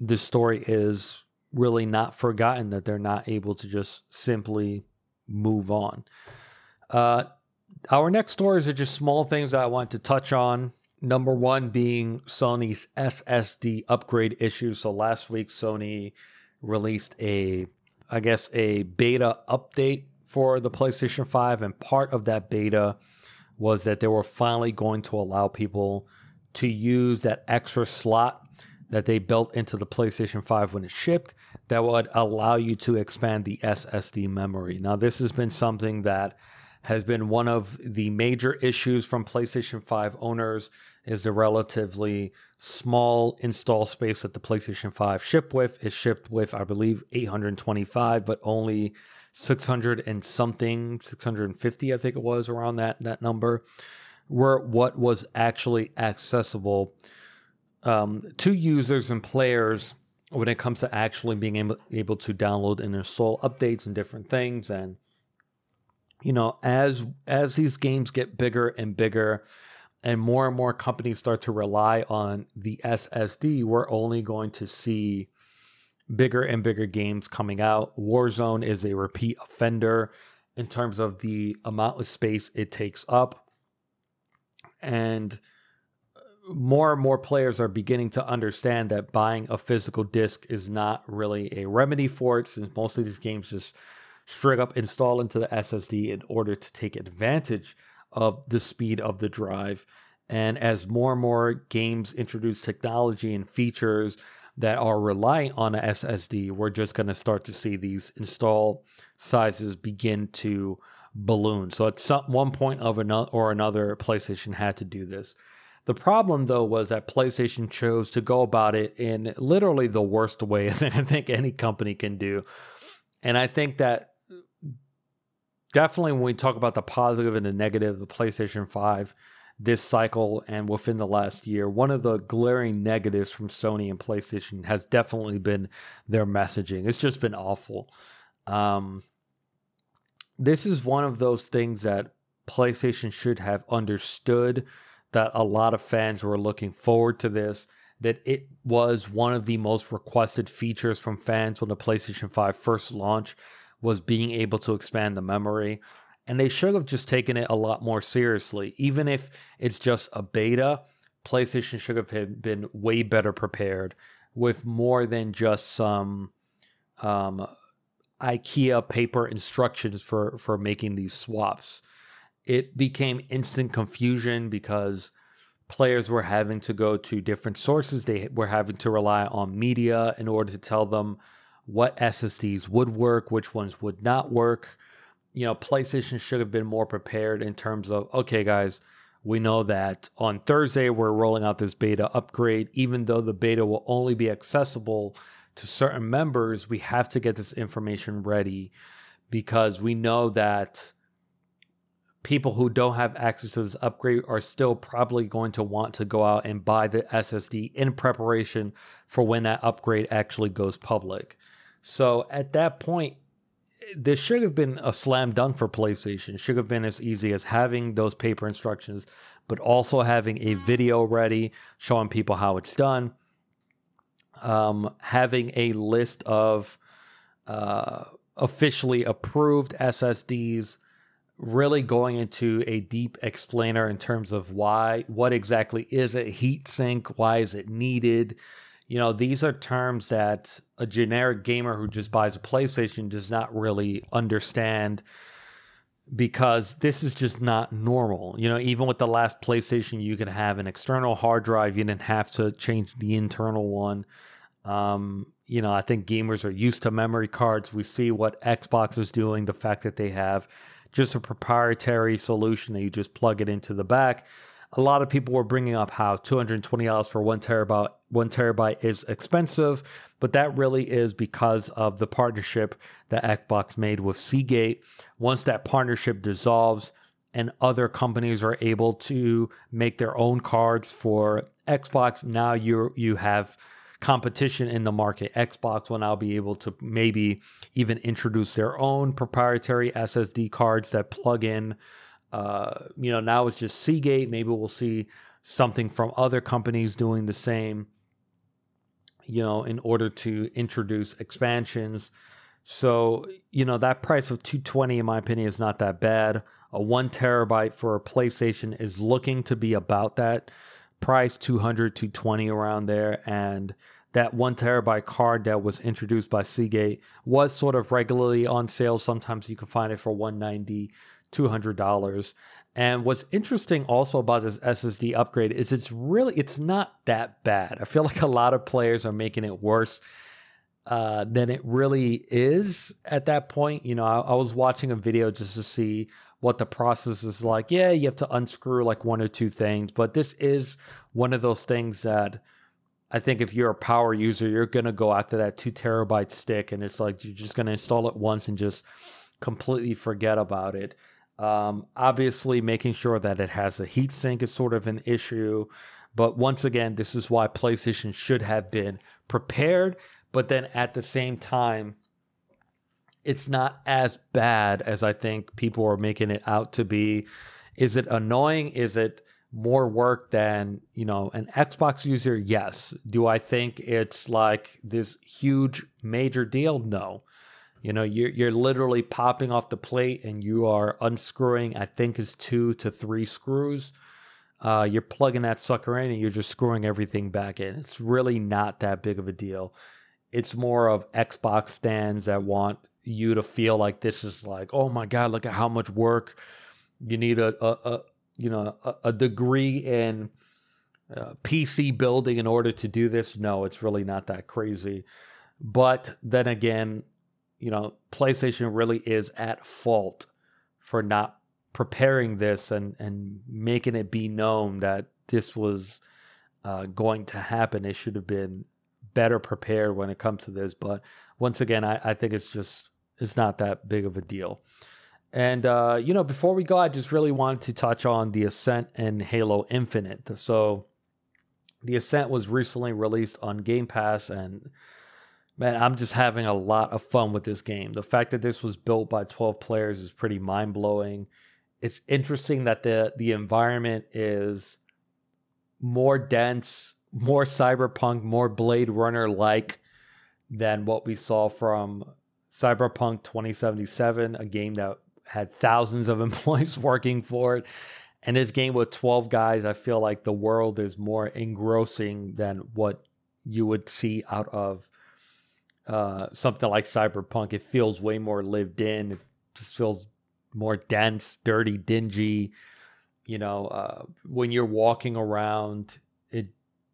this story is really not forgotten. That they're not able to just simply move on. Uh, our next stories are just small things that I want to touch on. Number one being Sony's SSD upgrade issue. So last week, Sony released a I guess, a beta update for the PlayStation 5. And part of that beta was that they were finally going to allow people to use that extra slot that they built into the PlayStation 5 when it shipped that would allow you to expand the SSD memory. Now, this has been something that has been one of the major issues from PlayStation 5 owners is the relatively small install space that the PlayStation 5 shipped with. It shipped with, I believe, 825, but only 600 and something, 650, I think it was around that that number, were what was actually accessible um, to users and players when it comes to actually being able, able to download and install updates and different things. And you know as as these games get bigger and bigger and more and more companies start to rely on the SSD we're only going to see bigger and bigger games coming out. Warzone is a repeat offender in terms of the amount of space it takes up. And more and more players are beginning to understand that buying a physical disc is not really a remedy for it, since most of these games just straight up install into the SSD in order to take advantage of the speed of the drive. And as more and more games introduce technology and features that are relying on a SSD, we're just going to start to see these install sizes begin to balloon. So at some one point of another or another, PlayStation had to do this. The problem, though, was that PlayStation chose to go about it in literally the worst way *laughs* that I think any company can do. And I think that definitely when we talk about the positive and the negative of the PlayStation 5 this cycle and within the last year, one of the glaring negatives from Sony and PlayStation has definitely been their messaging. It's just been awful. Um, this is one of those things that PlayStation should have understood that a lot of fans were looking forward to this, that it was one of the most requested features from fans when the PlayStation 5 first launched was being able to expand the memory. And they should have just taken it a lot more seriously. Even if it's just a beta, PlayStation should have been way better prepared with more than just some um, IKEA paper instructions for, for making these swaps it became instant confusion because players were having to go to different sources. They were having to rely on media in order to tell them what SSDs would work, which ones would not work. You know, PlayStation should have been more prepared in terms of, okay, guys, we know that on Thursday we're rolling out this beta upgrade. Even though the beta will only be accessible to certain members, we have to get this information ready because we know that people who don't have access to this upgrade are still probably going to want to go out and buy the SSD in preparation for when that upgrade actually goes public. So at that point, this should have been a slam dunk for PlayStation. Should have been as easy as having those paper instructions, but also having a video ready showing people how it's done. Um, having a list of uh, officially approved SSDs really going into a deep explainer in terms of why, what exactly is a heat sink? Why is it needed? You know, these are terms that a generic gamer who just buys a PlayStation does not really understand because this is just not normal. You know, even with the last PlayStation, you could have an external hard drive, you didn't have to change the internal one. Um, you know, I think gamers are used to memory cards. We see what Xbox is doing, the fact that they have just a proprietary solution that you just plug it into the back. A lot of people were bringing up how $220 for one terabyte one terabyte is expensive, but that really is because of the partnership that Xbox made with Seagate. Once that partnership dissolves and other companies are able to make their own cards for Xbox, now you you have competition in the market. Xbox will now be able to maybe even introduce their own proprietary SSD cards that plug in. Uh, you know, now it's just Seagate. Maybe we'll see something from other companies doing the same, you know, in order to introduce expansions. So, you know, that price of 220 in my opinion is not that bad. A 1 terabyte for a PlayStation is looking to be about that price 200 220 around there and that one terabyte card that was introduced by Seagate was sort of regularly on sale. Sometimes you can find it for 190 $200. And what's interesting also about this SSD upgrade is it's really it's not that bad. I feel like a lot of players are making it worse. uh, than it really is at that point. You know, I, I was watching a video just to see what the process is like. Yeah, you have to unscrew like one or two things, but this is one of those things that I think if you're a power user, you're going to go after that two terabyte stick and it's like you're just going to install it once and just completely forget about it. Um, obviously, making sure that it has a heatsink is sort of an issue. But once again, this is why PlayStation should have been prepared. But then at the same time, it's not as bad as I think people are making it out to be. Is it annoying? Is it more work than, you know, an Xbox user? Yes. Do I think it's like this huge major deal? No. You know, you're you're literally popping off the plate and you are unscrewing, I think is two to three screws. Uh, you're plugging that sucker in and you're just screwing everything back in. It's really not that big of a deal. It's more of Xbox stands that want you to feel like this is like, oh my god, look at how much work you need a, a, a you know a, a degree in uh, PC building in order to do this. No, it's really not that crazy. But then again, you know, PlayStation really is at fault for not preparing this and and making it be known that this was uh, going to happen. It should have been better prepared when it comes to this. But once again, I, I think it's just it's not that big of a deal. And uh, you know, before we go, I just really wanted to touch on the Ascent and Halo Infinite. So, the Ascent was recently released on Game Pass, and man, I'm just having a lot of fun with this game. The fact that this was built by 12 players is pretty mind blowing. It's interesting that the the environment is more dense, more cyberpunk, more Blade Runner like than what we saw from Cyberpunk 2077, a game that had thousands of *laughs* employees working for it. And this game with 12 guys, I feel like the world is more engrossing than what you would see out of uh, something like Cyberpunk. It feels way more lived in. It just feels more dense, dirty, dingy. You know, uh, when you're walking around,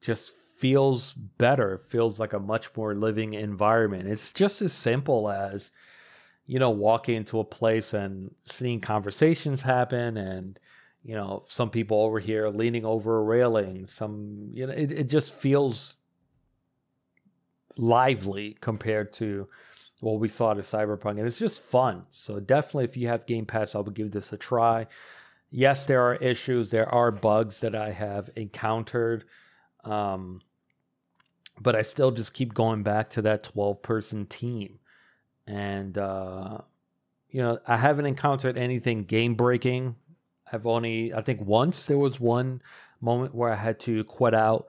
just feels better. It feels like a much more living environment. It's just as simple as, you know, walking into a place and seeing conversations happen and, you know, some people over here leaning over a railing. Some, you know, it, it just feels lively compared to what we saw at Cyberpunk. And it's just fun. So definitely, if you have Game Pass, I would give this a try. Yes, there are issues. There are bugs that I have encountered. Um, but I still just keep going back to that 12 person team. And, uh, you know, I haven't encountered anything game breaking. I've only, I think once there was one moment where I had to quit out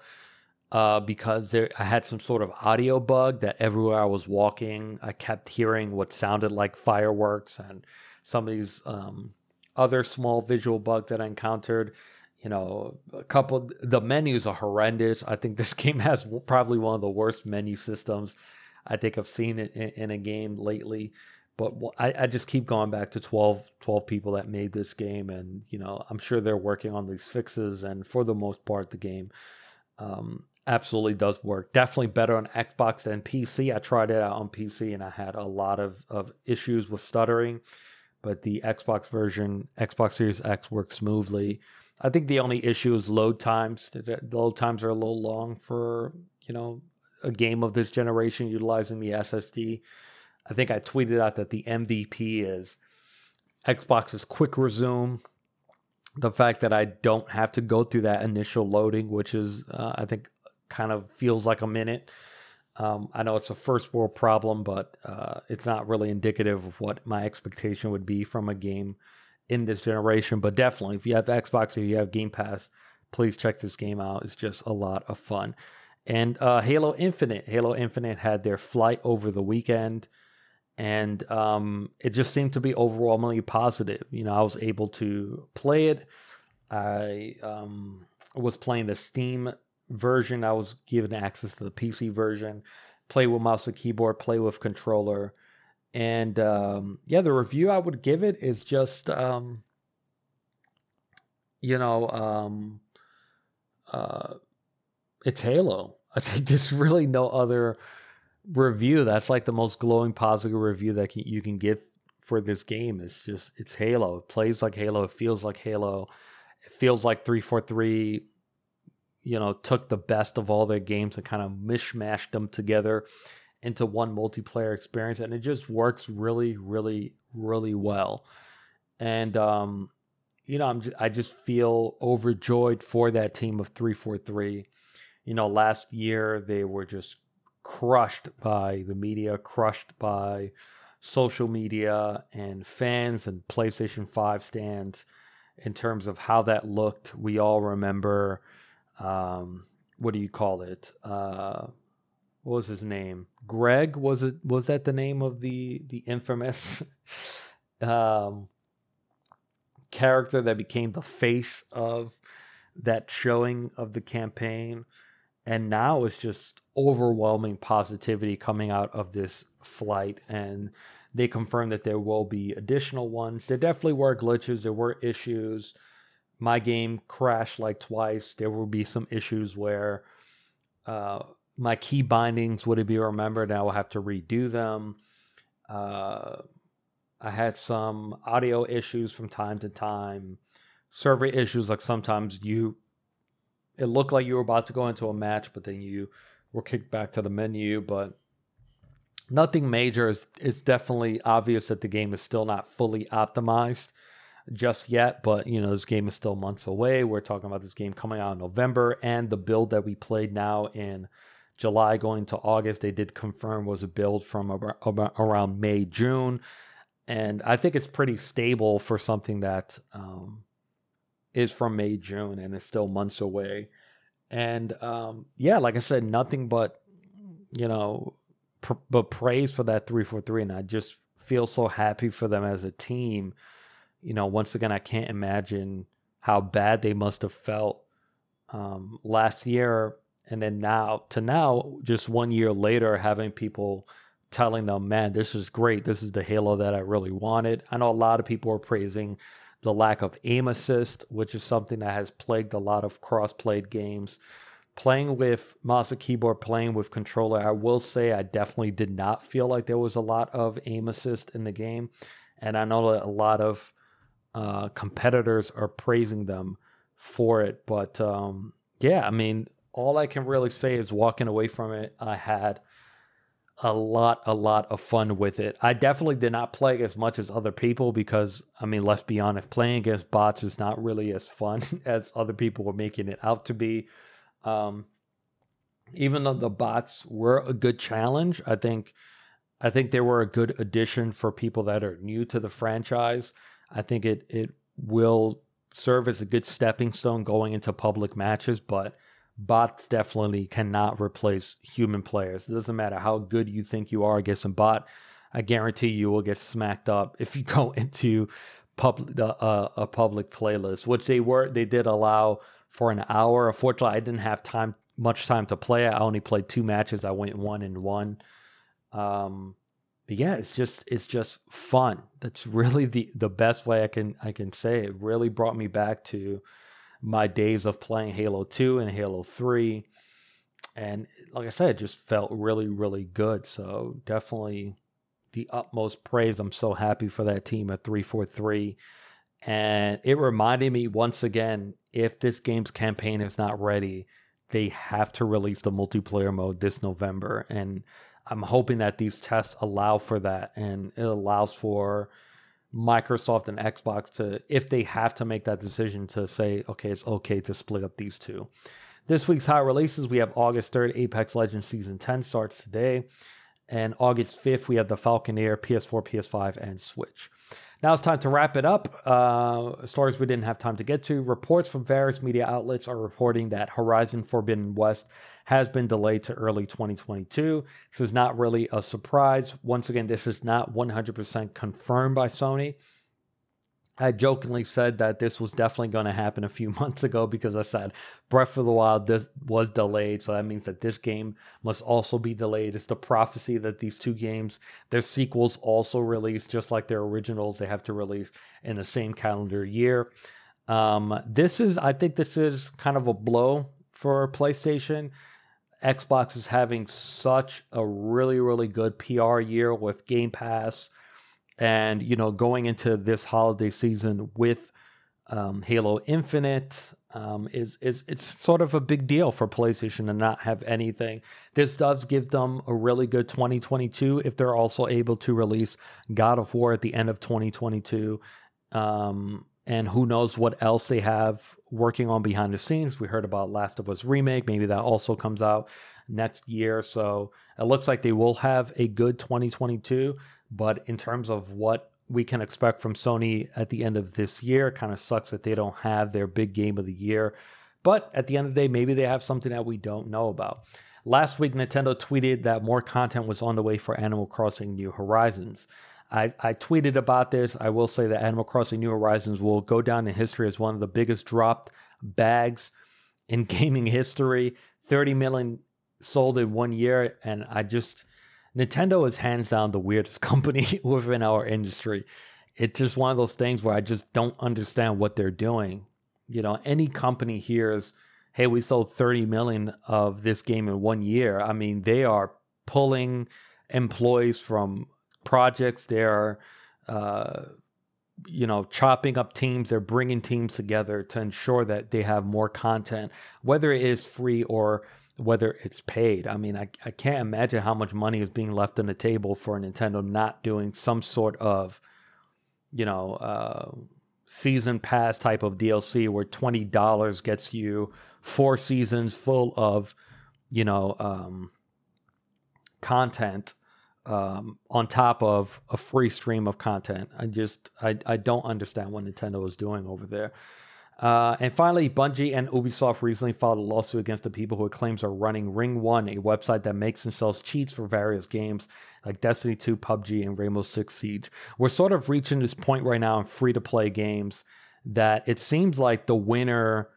uh, because there, I had some sort of audio bug that everywhere I was walking, I kept hearing what sounded like fireworks and some of these um, other small visual bugs that I encountered you know, a couple. The menus are horrendous. I think this *laughs* game has probably one of the worst menu systems I think I've seen in, in a game lately. But I, I, just keep going back to 12, 12 people that made this game, and you know, I'm sure they're working on these fixes. And for the most part, the game um, absolutely does work. Definitely better on Xbox than PC. I tried it out on PC, and I had a lot of of issues with stuttering. But the Xbox version, Xbox Series X, works smoothly. I think the only issue is load times. The load times are a little long for you know a game of this generation utilizing the SSD. I think I tweeted out that the MVP is Xbox's quick resume. The fact that I don't have to go through that initial loading, which is uh, I think kind of feels like a minute. Um, I know it's a first world problem, but uh, it's not really indicative of what my expectation would be from a game in this generation. But definitely, if you have Xbox or you have Game Pass, please check this game out. It's just a lot of fun. And uh, Halo Infinite, Halo Infinite had their flight over the weekend, and um, it just seemed to be overwhelmingly positive. You know, I was able to play it. I um, was playing the Steam version. I was given access to the PC version. Play with mouse and keyboard. Play with controller. And um, yeah, the review I would give it is just, um, you know, um, uh, it's Halo. *laughs* I think there's really no other review. That's like the most glowing positive review that can, you can give for this game. It's just it's Halo. It plays like Halo. It feels like Halo. It feels like three four three. You know, took the best of all their games and kind of mishmashed them together into one multiplayer experience, and it just works really, really, really well. And um, you know, I'm just, I just feel overjoyed for that team of 343. You know, last year they were just crushed by the media, crushed by social media and fans and PlayStation 5 stands in terms of how that looked. We all remember um, what do you call it? Uh, what was his name? Greg was it was that the name of the the infamous *laughs* um character that became the face of that showing of the campaign. And now it's just overwhelming positivity coming out of this flight. And they confirmed that there will be additional ones. There definitely were glitches, there were issues. My game crashed like twice. There will be some issues where uh, my key bindings wouldn't be remembered, I will have to redo them. Uh, I had some audio issues from time to time, server issues. Like sometimes you, it looked like you were about to go into a match, but then you were kicked back to the menu. But nothing major. It's, it's definitely obvious that the game is still not fully optimized just yet. But you know, this game is still months away. We're talking about this game coming out in November, and the build that we played now in July going to August, they did confirm was a build from around May June and I think it's pretty stable for something that um, is from May June and is still months away. And um, yeah, like I said, nothing but you know, pr- but praise for that three four three, and I just feel so happy for them as a team. You know, once again, I can't imagine how bad they must have felt um, last year, and then now to now, just one year later, having people telling them, man, this is great. This is the Halo that I really wanted. I know a lot of people are praising the lack of aim assist, which is something that has plagued a lot of cross played games. Playing with mouse and keyboard, playing with controller, I will say I definitely did not feel like there was a lot of aim assist in the game. And I know that a lot of uh, competitors are praising them for it. But um, yeah, I mean, all I can really say is walking away from it, I had a lot, a lot of fun with it. I definitely did not play as much as other people because, I mean, let's be honest, playing against bots is not really as fun *laughs* as other people were making it out to be. Um, even though the bots were a good challenge, I think, I think they were a good addition for people that are new to the franchise. I think it it will serve as a good stepping stone going into public matches, but bots definitely cannot replace human players. It doesn't matter how good you think you are against a bot. I guarantee you will get smacked up if you *laughs* go into public uh, a public playlist, which they were they did allow for an hour. Unfortunately, I didn't have time much time to play. I only played two matches. I went one and one. Um, but yeah, it's just it's just fun. That's really the the best way I can I can say it. Really brought me back to my days of playing Halo 2 and Halo 3. And like I said, it just felt really, really good. So definitely the utmost praise. I'm so happy for that team at 343. And it reminded me once again if this game's campaign is not ready, they have to release the multiplayer mode this November. And I'm hoping that these tests allow for that and it allows for Microsoft and Xbox to, if they have to make that decision to say, okay, it's okay to split up these two. This week's high releases, we have August 3rd, Apex Legends Season 10 starts today. And August 5th, we have the Falconeer, PS4, PS5, and Switch. Now it's time to wrap it up. Uh, stories we didn't have time to get to. Reports from various media outlets are reporting that Horizon Forbidden West has been delayed to early 2022. This is not really a surprise. Once again, this is not 100% confirmed by Sony. I jokingly said that this was definitely going to happen a few *laughs* months ago because I said Breath of the Wild this was delayed, so that means that this game must also be delayed. It's the prophecy that these two games, their sequels also release just like their originals. They have to release in the same calendar year. Um, this is, I think, this is kind of a blow for PlayStation. Xbox is having such a really, really good PR year with Game Pass and, you know, going into this holiday season with um, Halo Infinite um, is is it's sort of a big deal for PlayStation to not have anything. This does give them a really good 2022 if they're also able to release God of War at the end of 2022. Um, and who knows what else they have working on behind the scenes. We heard about Last of Us remake, maybe that also comes out next year. So it looks like they will have a good 2022. But in terms of what we can expect from Sony at the end of this year. Kind of sucks that they don't have their big game of the year. But at the end of the day, maybe they have something that we don't know about. Last week, Nintendo tweeted that more content was on the way for Animal Crossing New Horizons. I, I tweeted about this. I will say that Animal Crossing New Horizons will go down in history as one of the biggest dropped bags in *laughs* gaming history. 30 million sold in one year. And I just, Nintendo is hands down the weirdest *laughs* company within our industry. It's just one of those things where I just don't understand what they're doing. You know, any company hears, hey, we sold 30 million of this game in one year. I mean, they are pulling employees from projects. They are, uh, you know, chopping up teams. They're bringing teams together to ensure that they have more content, whether it is free or whether it's paid. I mean, I, I can't imagine how much money is being left on the table for Nintendo not doing some sort of, you know, uh, season pass type of DLC where twenty dollars gets you four seasons full of, you know, um, content um, on top of a free stream of content. I just I I don't understand what Nintendo is doing over there. Uh, and finally, Bungie and Ubisoft recently filed a lawsuit against the people who it claims are running Ring One, a website that makes and sells cheats for various games like Destiny 2, PUBG, and Rainbow Six Siege. We're sort of reaching this point right now in free to play games that it seems like the winner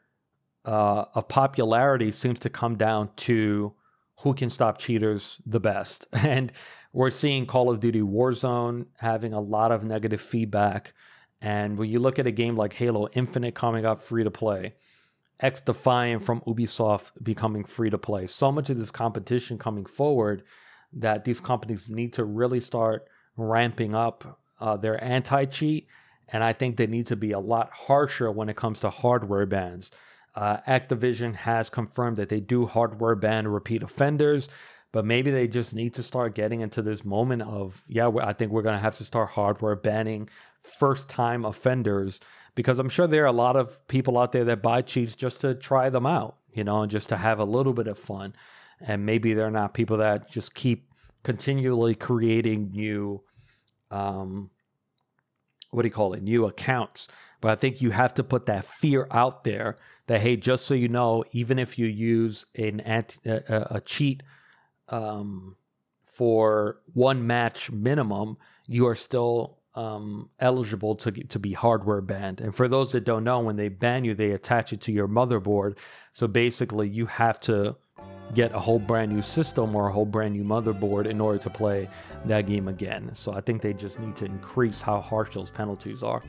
uh, of popularity seems to come down to who can stop cheaters the best. *laughs* And we're seeing Call of Duty Warzone having a lot of negative feedback. And when you look at a game like Halo Infinite coming up free to play, XDefiant from Ubisoft becoming free to play, so much of this competition coming forward that these companies need to really start ramping up uh, their anti cheat. And I think they need to be a lot harsher when it comes to hardware bans. Uh, Activision has confirmed that they do hardware ban repeat offenders, but maybe they just need to start getting into this moment of, yeah, I think we're going to have to start hardware banning first time offenders because I'm sure there are a lot of people out there that buy cheats just to try them out, you know, and just to have a little bit of fun. And maybe they're not people that just keep continually creating new, um, what do you call it, new accounts. But I think you have to put that fear out there that, hey, just so you know, even if you use an anti, a, a cheat um, for one match minimum, you are still um, eligible to to be hardware banned. And for those that don't know, when they ban you, they attach it to your motherboard. So basically, you have to get a whole brand new system or a whole brand new motherboard in order to play that game again. So I think they just need to increase how harsh those penalties are.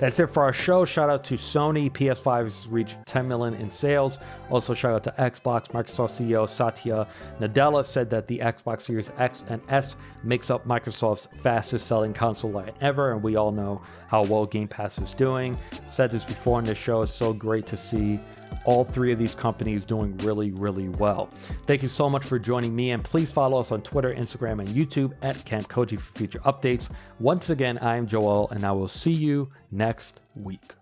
That's it for our show. Shout out to Sony. PS5 has reached 10 million in sales. Also, shout out to Xbox. Microsoft CEO Satya Nadella said that the Xbox Series X and S makes up Microsoft's fastest selling console line ever. And we all know how well Game Pass is doing. Said this before in the show. It's so great to see all three of these companies doing really, really well. Thank you so much for joining me, and please follow us on Twitter, Instagram, and YouTube at Camp Koji for future updates. Once again, I am Joel, and I will see you next week.